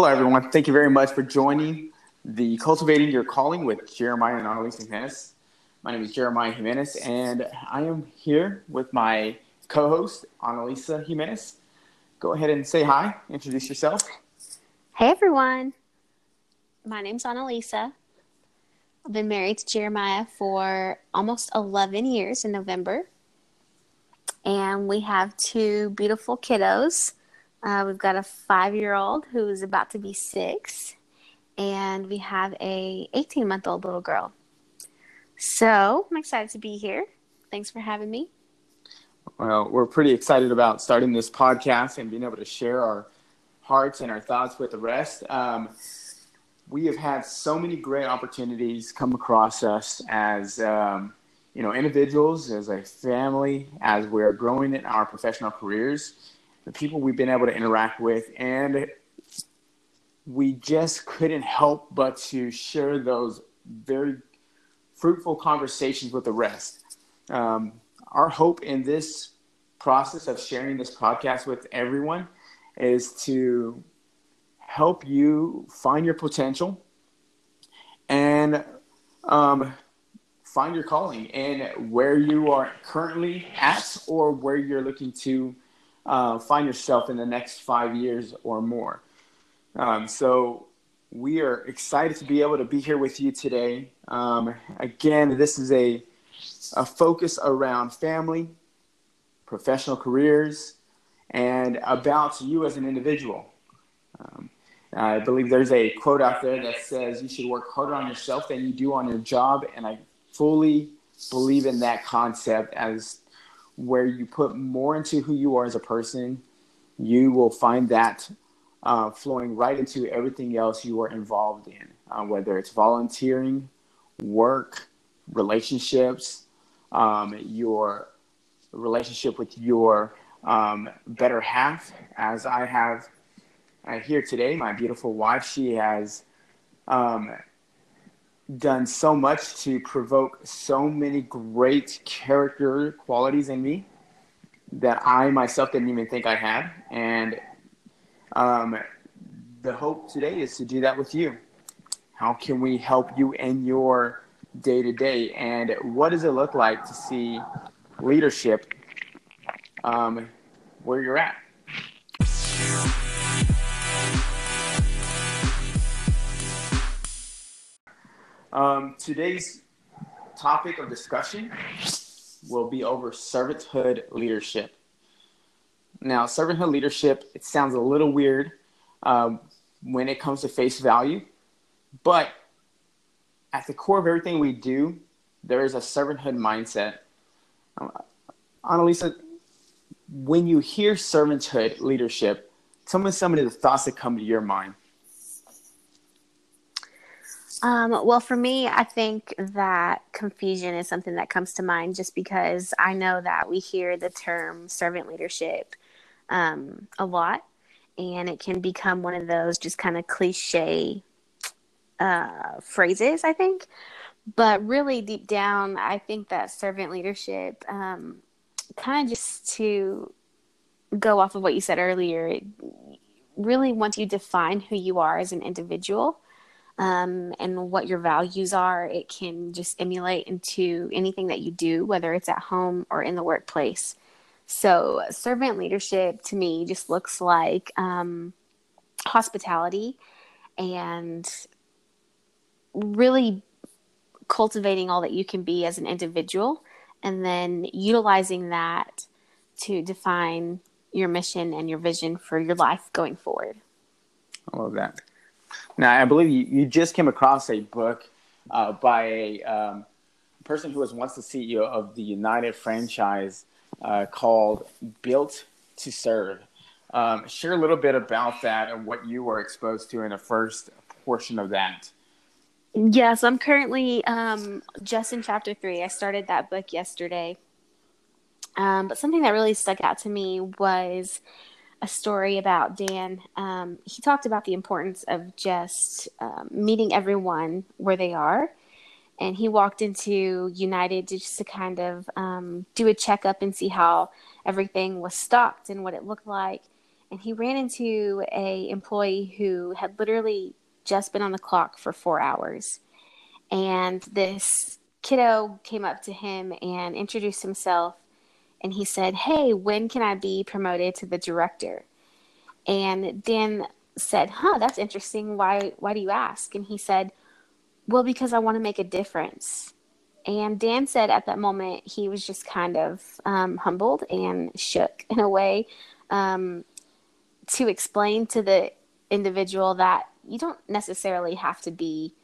Hello, everyone. Thank you very much for joining the Cultivating Your Calling with Jeremiah and Annalisa Jimenez. My name is Jeremiah Jimenez, and I am here with my co host, Annalisa Jimenez. Go ahead and say hi, introduce yourself. Hey, everyone. My name's Annalisa. I've been married to Jeremiah for almost 11 years in November. And we have two beautiful kiddos. Uh, we've got a five year old who's about to be six, and we have a 18 month old little girl. So I'm excited to be here. Thanks for having me. Well, we're pretty excited about starting this podcast and being able to share our hearts and our thoughts with the rest. Um, we have had so many great opportunities come across us as um, you know individuals, as a family, as we're growing in our professional careers the people we've been able to interact with, and we just couldn't help but to share those very fruitful conversations with the rest. Um, our hope in this process of sharing this podcast with everyone is to help you find your potential and um, find your calling and where you are currently at or where you're looking to uh, find yourself in the next five years or more. Um, so we are excited to be able to be here with you today. Um, again, this is a, a focus around family, professional careers, and about you as an individual. Um, I believe there's a quote out there that says you should work harder on yourself than you do on your job, and I fully believe in that concept as where you put more into who you are as a person, you will find that uh, flowing right into everything else you are involved in, uh, whether it's volunteering, work, relationships, um, your relationship with your um, better half. As I have uh, here today, my beautiful wife, she has um, done so much to provoke so many great character qualities in me that I myself didn't even think I had. And um, the hope today is to do that with you. How can we help you in your day to day? And what does it look like to see leadership um, where you're at? Um, today's topic of discussion will be over servanthood leadership. Now, servanthood leadership, it sounds a little weird um, when it comes to face value, but at the core of everything we do, there is a servanthood mindset. Um, Annalisa, when you hear servanthood leadership, tell me some of the thoughts that come to your mind. Um, well, for me, I think that confusion is something that comes to mind just because I know that we hear the term servant leadership um, a lot, and it can become one of those just kind of cliche uh, phrases, I think. But really, deep down, I think that servant leadership, um, kind of just to go off of what you said earlier, really once you define who you are as an individual um, and what your values are, it can just emulate into anything that you do, whether it's at home or in the workplace. So, servant leadership to me just looks like um, hospitality and really cultivating all that you can be as an individual and then utilizing that to define your mission and your vision for your life going forward. I love that. Now, I believe you, you just came across a book uh, by a um, person who was once the CEO of the United franchise uh, called Built to Serve. Um, share a little bit about that and what you were exposed to in the first portion of that. Yes, I'm currently um, just in chapter three. I started that book yesterday. Um, but something that really stuck out to me was a story about Dan. Um, he talked about the importance of just um, meeting everyone where they are. And he walked into United just to kind of um, do a checkup and see how everything was stocked and what it looked like. and he ran into a employee who had literally just been on the clock for four hours. And this kiddo came up to him and introduced himself and he said, Hey, when can I be promoted to the director? And Dan said, Huh, that's interesting. Why why do you ask? And he said, Well, because I want to make a difference. And Dan said at that moment he was just kind of um, humbled and shook in a way um, to explain to the individual that you don't necessarily have to be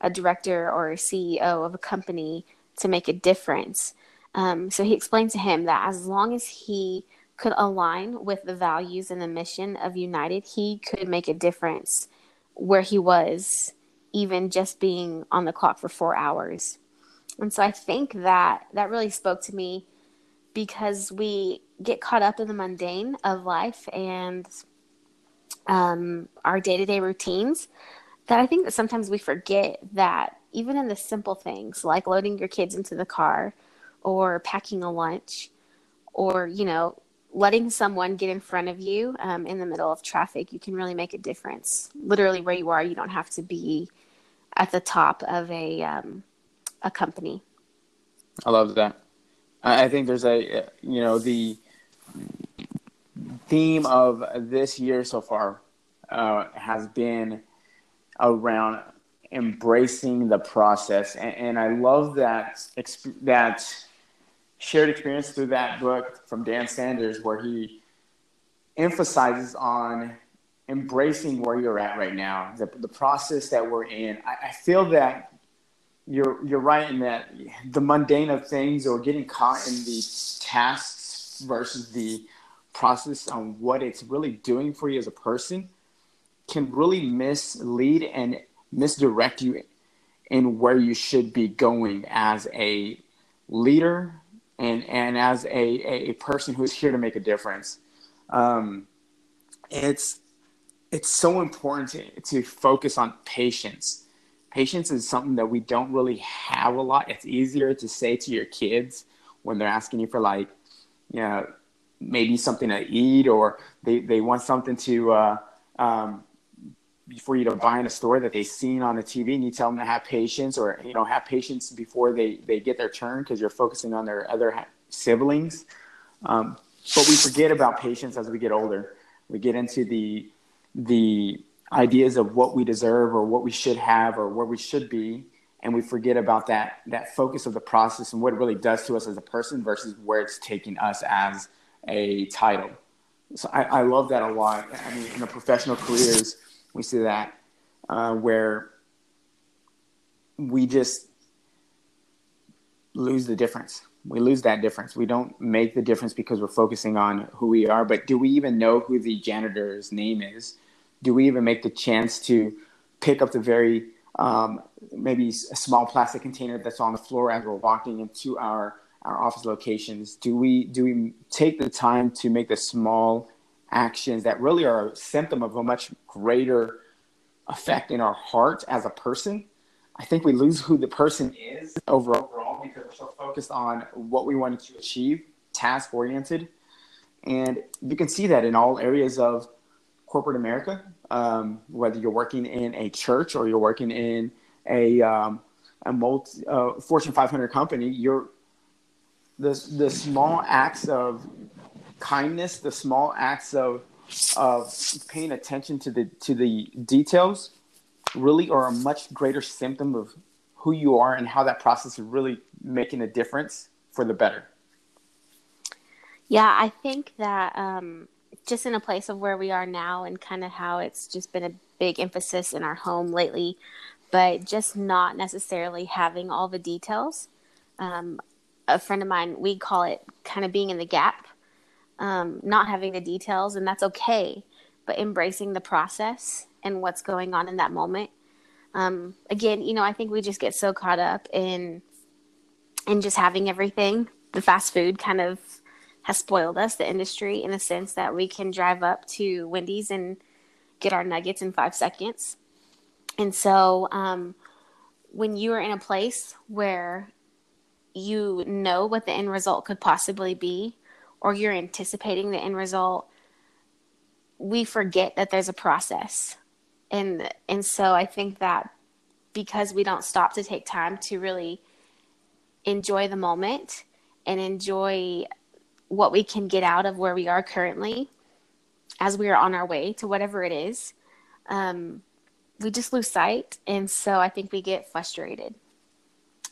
a director or a CEO of a company to make a difference. Um, so he explained to him that as long as he could align with the values and the mission of United, he could make a difference where he was, even just being on the clock for four hours. And so I think that that really spoke to me because we get caught up in the mundane of life and um, our day to day routines that I think that sometimes we forget that even in the simple things like loading your kids into the car or packing a lunch or, you know, letting someone get in front of you um, in the middle of traffic, you can really make a difference. Literally, where you are, you don't have to be at the top of a um, a company. I love that. I think there's a you know the theme of this year so far uh, has been around embracing the process, and, and I love that that shared experience through that book from Dan Sanders, where he emphasizes on embracing where you're at right now, the, the process that we're in. I, I feel that you're you're right in that the mundane of things or getting caught in the tasks versus the process on what it's really doing for you as a person can really mislead and misdirect you in where you should be going as a leader and and as a, a person who's here to make a difference. Um, it's it's so important to, to focus on patience. Patience is something that we don't really have a lot. It's easier to say to your kids when they're asking you for like, you know, maybe something to eat or they, they want something to uh, um, for you to buy in a store that they've seen on the TV and you tell them to have patience or you know have patience before they they get their turn because you're focusing on their other siblings. Um, but we forget about patience as we get older. We get into the the ideas of what we deserve or what we should have or where we should be, and we forget about that that focus of the process and what it really does to us as a person versus where it's taking us as a title. So I, I love that a lot. I mean, in the professional careers we see that uh, where we just lose the difference. We lose that difference. We don't make the difference because we're focusing on who we are. But do we even know who the janitor's name is? Do we even make the chance to pick up the very um, maybe a small plastic container that's on the floor as we're walking into our our office locations? Do we do we take the time to make the small actions that really are a symptom of a much greater effect in our heart as a person. I think we lose who the person is overall because we're so focused on what we wanted to achieve, task oriented. And you can see that in all areas of corporate America, um, whether you're working in a church or you're working in a, um, a multi, uh, Fortune 500 company, you're the, the small acts of kindness, the small acts of of paying attention to the to the details, really are a much greater symptom of who you are and how that process is really making a difference for the better. Yeah, I think that um, just in a place of where we are now and kind of how it's just been a big emphasis in our home lately, but just not necessarily having all the details. Um, a friend of mine, we call it kind of being in the gap um, not having the details, and that's okay, but embracing the process and what's going on in that moment. Um, again, you know, I think we just get so caught up in in just having everything. The fast food kind of has spoiled us, the industry, in a sense that we can drive up to Wendy's and get our nuggets in five seconds. And so, um, when you are in a place where you know what the end result could possibly be, or you're anticipating the end result, we forget that there's a process. And and so I think that because we don't stop to take time to really enjoy the moment and enjoy what we can get out of where we are currently as we are on our way to whatever it is, um, we just lose sight. And so I think we get frustrated.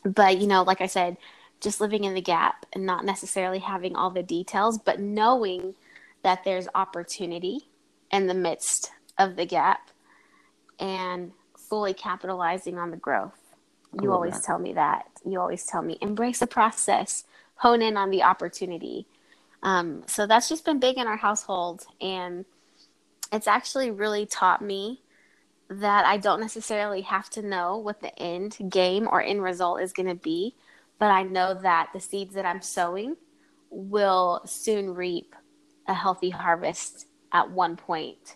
But, you know, like I said, just living in the gap and not necessarily having all the details, but knowing that there's opportunity in the midst of the gap and fully capitalizing on the growth. You always that. tell me that. You always tell me embrace the process, hone in on the opportunity. Um, so that's just been big in our household. And it's actually really taught me that I don't necessarily have to know what the end game or end result is going to be, but I know that the seeds that I'm sowing will soon reap a healthy harvest at one point.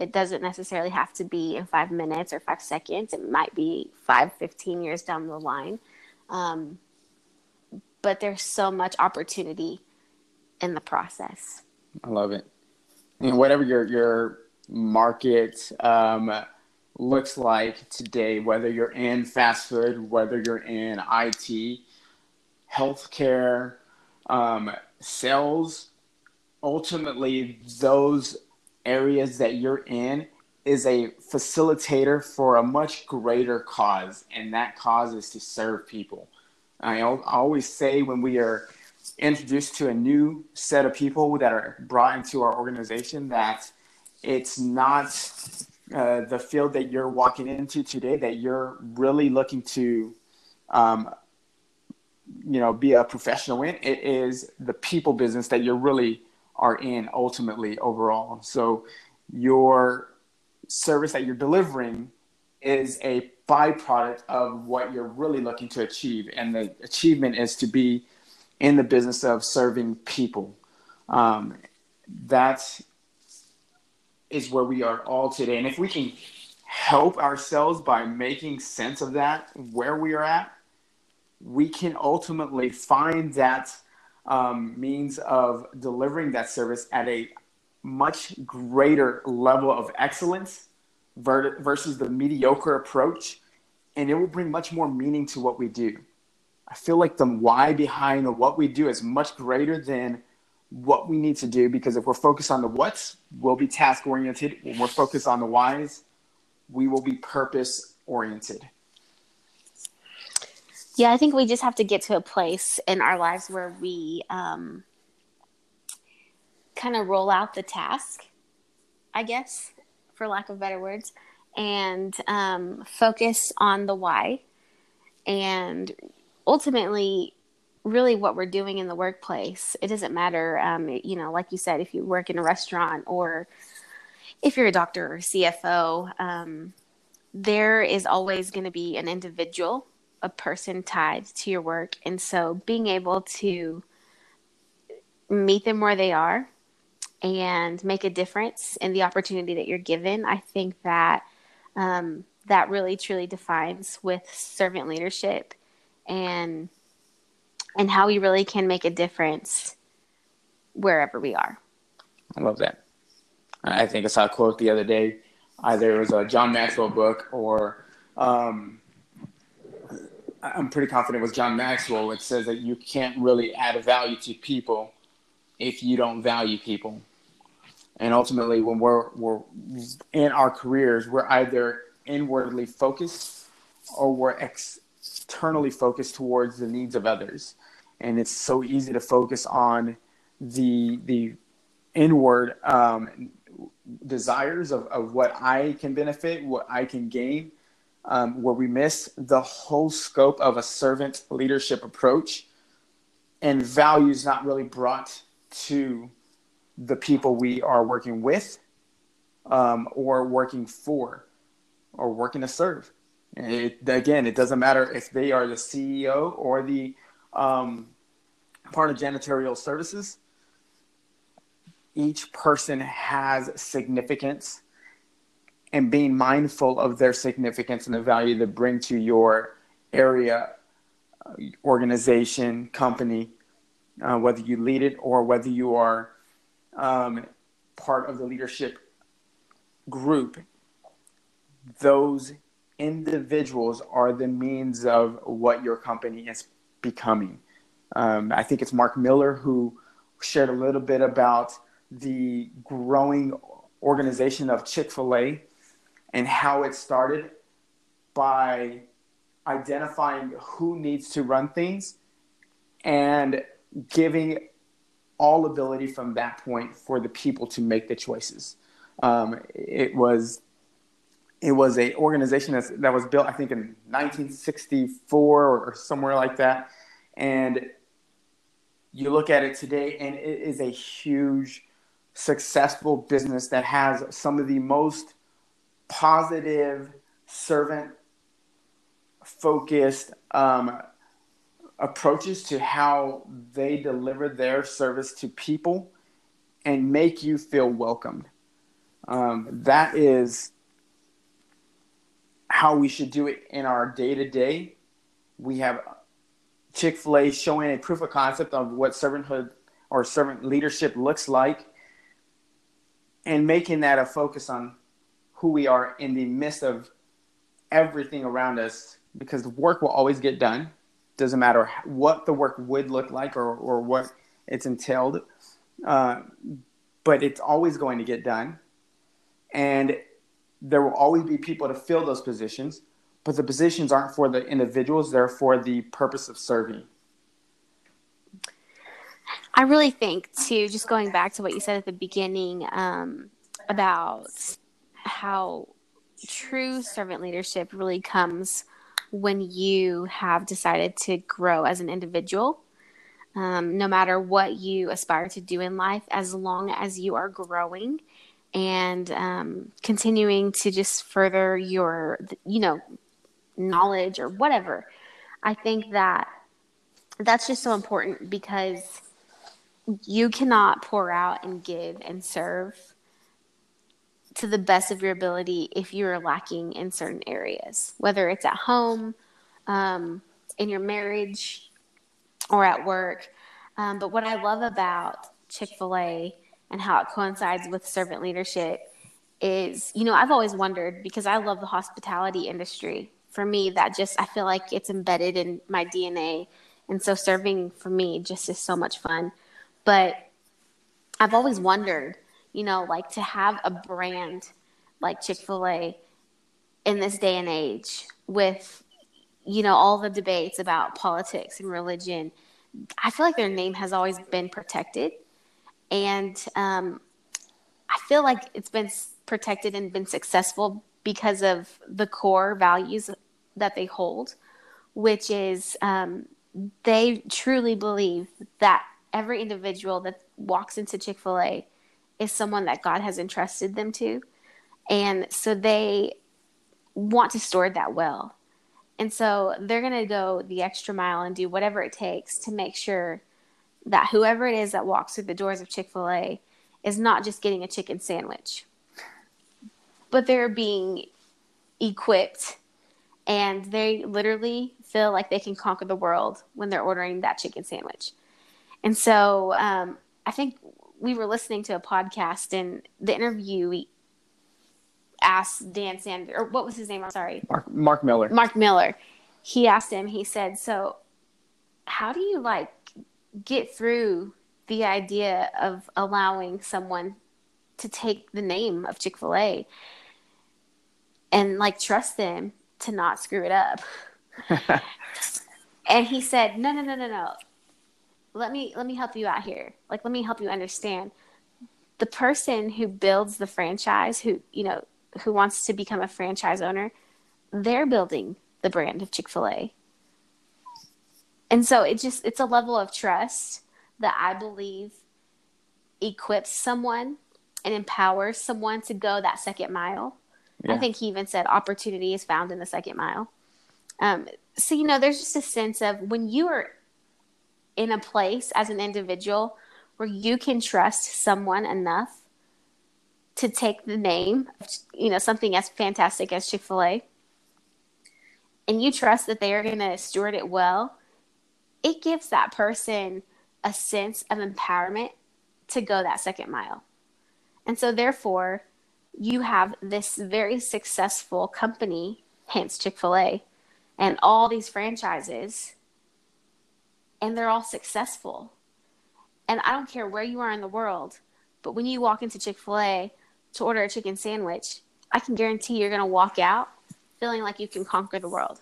It doesn't necessarily have to be in five minutes or five seconds. It might be five, 15 years down the line. Um, but there's so much opportunity in the process. I love it. And whatever your your market um, looks like today, whether you're in fast food, whether you're in IT, healthcare, um, sales, ultimately those areas that you're in is a facilitator for a much greater cause, and that cause is to serve people. I always say when we are introduced to a new set of people that are brought into our organization that it's not uh, the field that you're walking into today that you're really looking to um, you know be a professional in it is the people business that you really are in ultimately overall so your service that you're delivering is a byproduct of what you're really looking to achieve and the achievement is to be in the business of serving people. Um, that is where we are all today. And if we can help ourselves by making sense of that, where we are at, we can ultimately find that um, means of delivering that service at a much greater level of excellence versus the mediocre approach. And it will bring much more meaning to what we do. I feel like the why behind the what we do is much greater than what we need to do because if we're focused on the what's, we'll be task oriented. When we're focused on the whys, we will be purpose oriented. Yeah, I think we just have to get to a place in our lives where we um, kind of roll out the task, I guess, for lack of better words, and um, focus on the why and ultimately really what we're doing in the workplace it doesn't matter um, you know like you said if you work in a restaurant or if you're a doctor or cfo um, there is always going to be an individual a person tied to your work. And so being able to meet them where they are and make a difference in the opportunity that you're given i think that um, that really truly defines with servant leadership and and how we really can make a difference wherever we are. I love that. I think I saw a quote the other day. Either it was a John Maxwell book or um, I'm pretty confident it was John Maxwell. It says that you can't really add value to people if you don't value people. And ultimately, when we're, we're in our careers, we're either inwardly focused or we're externally focused towards the needs of others and it's so easy to focus on the the inward um, desires of, of what I can benefit, what I can gain, um, where we miss the whole scope of a servant leadership approach and values not really brought to the people we are working with um, or working for or working to serve. It, again, it doesn't matter if they are the CEO or the um, part of janitorial services. Each person has significance, and being mindful of their significance and the value they bring to your area, uh, organization, company, uh, whether you lead it or whether you are um, part of the leadership group, those individuals are the means of what your company is becoming. Um, I think it's Mark Miller who shared a little bit about the growing organization of Chick fil A and how it started by identifying who needs to run things and giving all ability from that point for the people to make the choices. Um, it was it was a organization that, that was built, I think, in 1964 or somewhere like that, and you look at it today, and it is a huge, successful business that has some of the most positive servant focused um, approaches to how they deliver their service to people and make you feel welcomed. Um, that is how we should do it in our day to day. We have Chick fil A showing a proof of concept of what servanthood or servant leadership looks like and making that a focus on who we are in the midst of everything around us because the work will always get done. Doesn't matter what the work would look like or, or what it's entailed, uh, but it's always going to get done. And there will always be people to fill those positions, but the positions aren't for the individuals, they're for the purpose of serving. I really think, too, just going back to what you said at the beginning um, about how true servant leadership really comes when you have decided to grow as an individual. Um, no matter what you aspire to do in life, as long as you are growing and um, continuing to just further your, you know, knowledge or whatever, I think that that's just so important because you cannot pour out and give and serve to the best of your ability if you're lacking in certain areas, whether it's at home, um, in your marriage, or at work. Um, but what I love about Chick fil A and how it coincides with servant leadership is, you know, I've always wondered because I love the hospitality industry. For me, that just, I feel like it's embedded in my DNA. And so serving for me just is so much fun. But I've always wondered you know, like to have a brand like Chick fil A in this day and age with, you know, all the debates about politics and religion, I feel like their name has always been protected. And um, I feel like it's been protected and been successful because of the core values that they hold, which is um, they truly believe that every individual that walks into Chick fil A is someone that God has entrusted them to. And so they want to store that well. And so they're going to go the extra mile and do whatever it takes to make sure that whoever it is that walks through the doors of Chick fil A is not just getting a chicken sandwich, but they're being equipped and they literally feel like they can conquer the world when they're ordering that chicken sandwich. And so um, I think we were listening to a podcast and the interview asked Dan Sanders or what was his name? I'm sorry. Mark Mark Miller. Mark Miller. He asked him, he said, So how do you like get through the idea of allowing someone to take the name of Chick fil A and like trust them to not screw it up? and he said, No, no, no, no, no let me let me help you out here. Like let me help you understand. The person who builds the franchise, who you know, who wants to become a franchise owner, they're building the brand of Chick-fil-A. And so it just it's a level of trust that I believe equips someone and empowers someone to go that second mile. Yeah. I think he even said opportunity is found in the second mile. Um, so you know, there's just a sense of when you are in a place as an individual where you can trust someone enough to take the name, you know, something as fantastic as Chick fil A, and you trust that they are going to steward it well, it gives that person a sense of empowerment to go that second mile. And so, therefore, you have this very successful company, hence Chick fil A, and all these franchises, and they're all successful. And I don't care where you are in the world, but when you walk into Chick fil A to order a chicken sandwich, I can guarantee you're going to walk out feeling like you can conquer the world.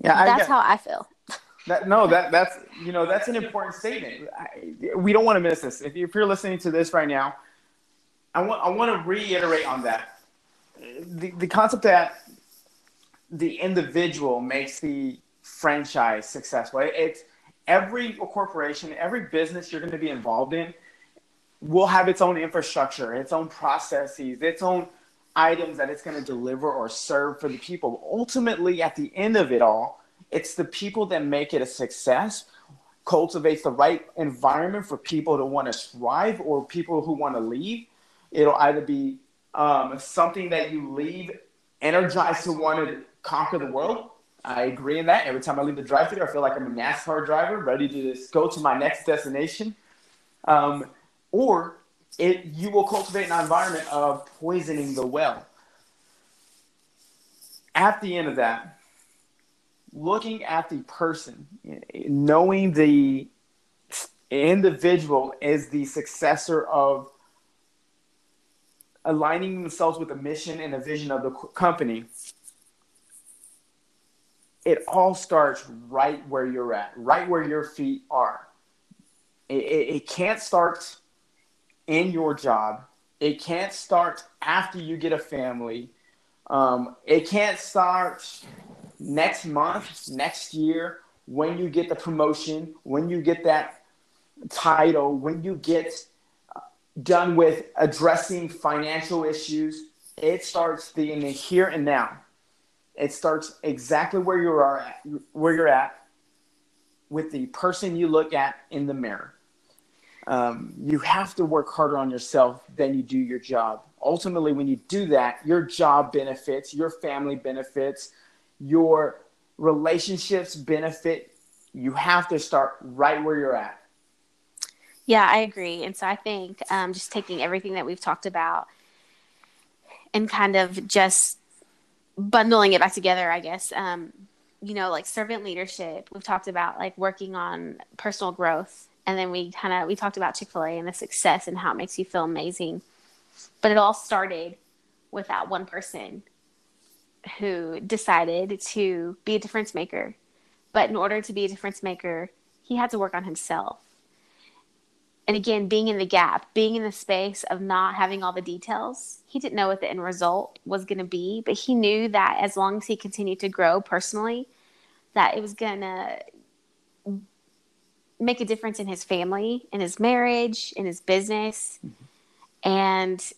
Yeah, that's I, how I feel. That, no, that that's you know that's an important statement. I, we don't want to miss this. If, if you're listening to this right now, I want I want to reiterate on that. The the concept that the individual makes the franchise successful. It's every corporation, every business you're going to be involved in will have its own infrastructure, its own processes, its own items that it's going to deliver or serve for the people. Ultimately, at the end of it all, it's the people that make it a success, cultivates the right environment for people to want to thrive or people who want to leave. It'll either be um, something that you leave energized to want to conquer the world. I agree in that. Every time I leave the drive-thru, I feel like I'm a NASCAR driver, ready to just go to my next destination. Um, or it, you will cultivate an environment of poisoning the well. At the end of that, looking at the person, knowing the individual is the successor of aligning themselves with the mission and the vision of the company, it all starts right where you're at, right where your feet are. It, it, it can't start in your job. It can't start after you get a family. Um, it can't start next month, next year, when you get the promotion, when you get that title, when you get done with addressing financial issues, it starts the in the here and now. It starts exactly where you are at, where you're at with the person you look at in the mirror um, you have to work harder on yourself than you do your job. Ultimately, when you do that, your job benefits, your family benefits, your relationships benefit. You have to start right where you're at. Yeah, I agree. And so I think um, just taking everything that we've talked about and kind of just bundling it back together, I guess. Um, you know, like servant leadership, we've talked about like working on personal growth and then we kind of we talked about chick-fil-a and the success and how it makes you feel amazing but it all started with that one person who decided to be a difference maker but in order to be a difference maker he had to work on himself and again being in the gap being in the space of not having all the details he didn't know what the end result was going to be but he knew that as long as he continued to grow personally that it was going to make a difference in his family, in his marriage, in his business. Mm-hmm. And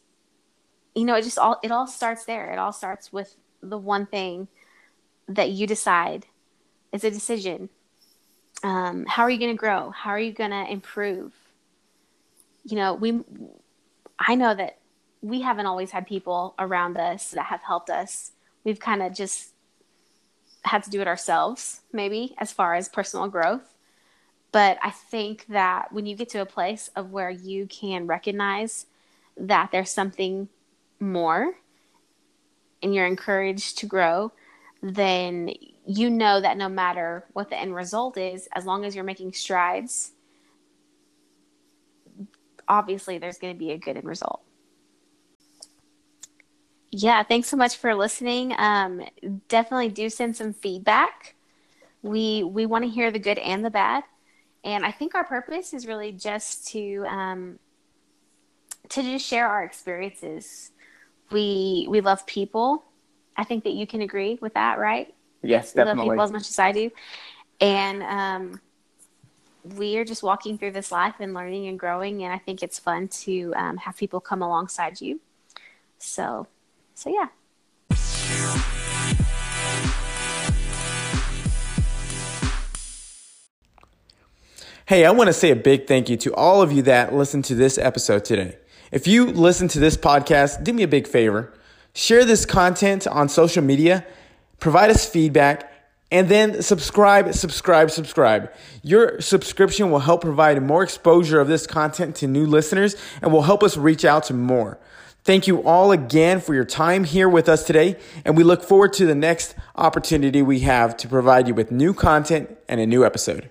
you know, it just all it all starts there. It all starts with the one thing that you decide. It's a decision. Um, how are you going to grow? How are you going to improve? You know, we I know that we haven't always had people around us that have helped us. We've kind of just had to do it ourselves, maybe as far as personal growth. But I think that when you get to a place of where you can recognize that there's something more and you're encouraged to grow, then you know that no matter what the end result is, as long as you're making strides, obviously there's going to be a good end result. Yeah, thanks so much for listening. Um, definitely do send some feedback. We we want to hear the good and the bad. And I think our purpose is really just to um, to just share our experiences. We we love people. I think that you can agree with that, right? Yes, definitely. We love people as much as I do, and um, we are just walking through this life and learning and growing. And I think it's fun to um, have people come alongside you. So, so yeah. Hey, I want to say a big thank you to all of you that listened to this episode today. If you listen to this podcast, do me a big favor. Share this content on social media, provide us feedback, And then subscribe, subscribe, subscribe. Your subscription will help provide more exposure of this content to new listeners and will help us reach out to more. Thank you all again for your time here with us today, and we look forward to the next opportunity we have to provide you with new content and a new episode.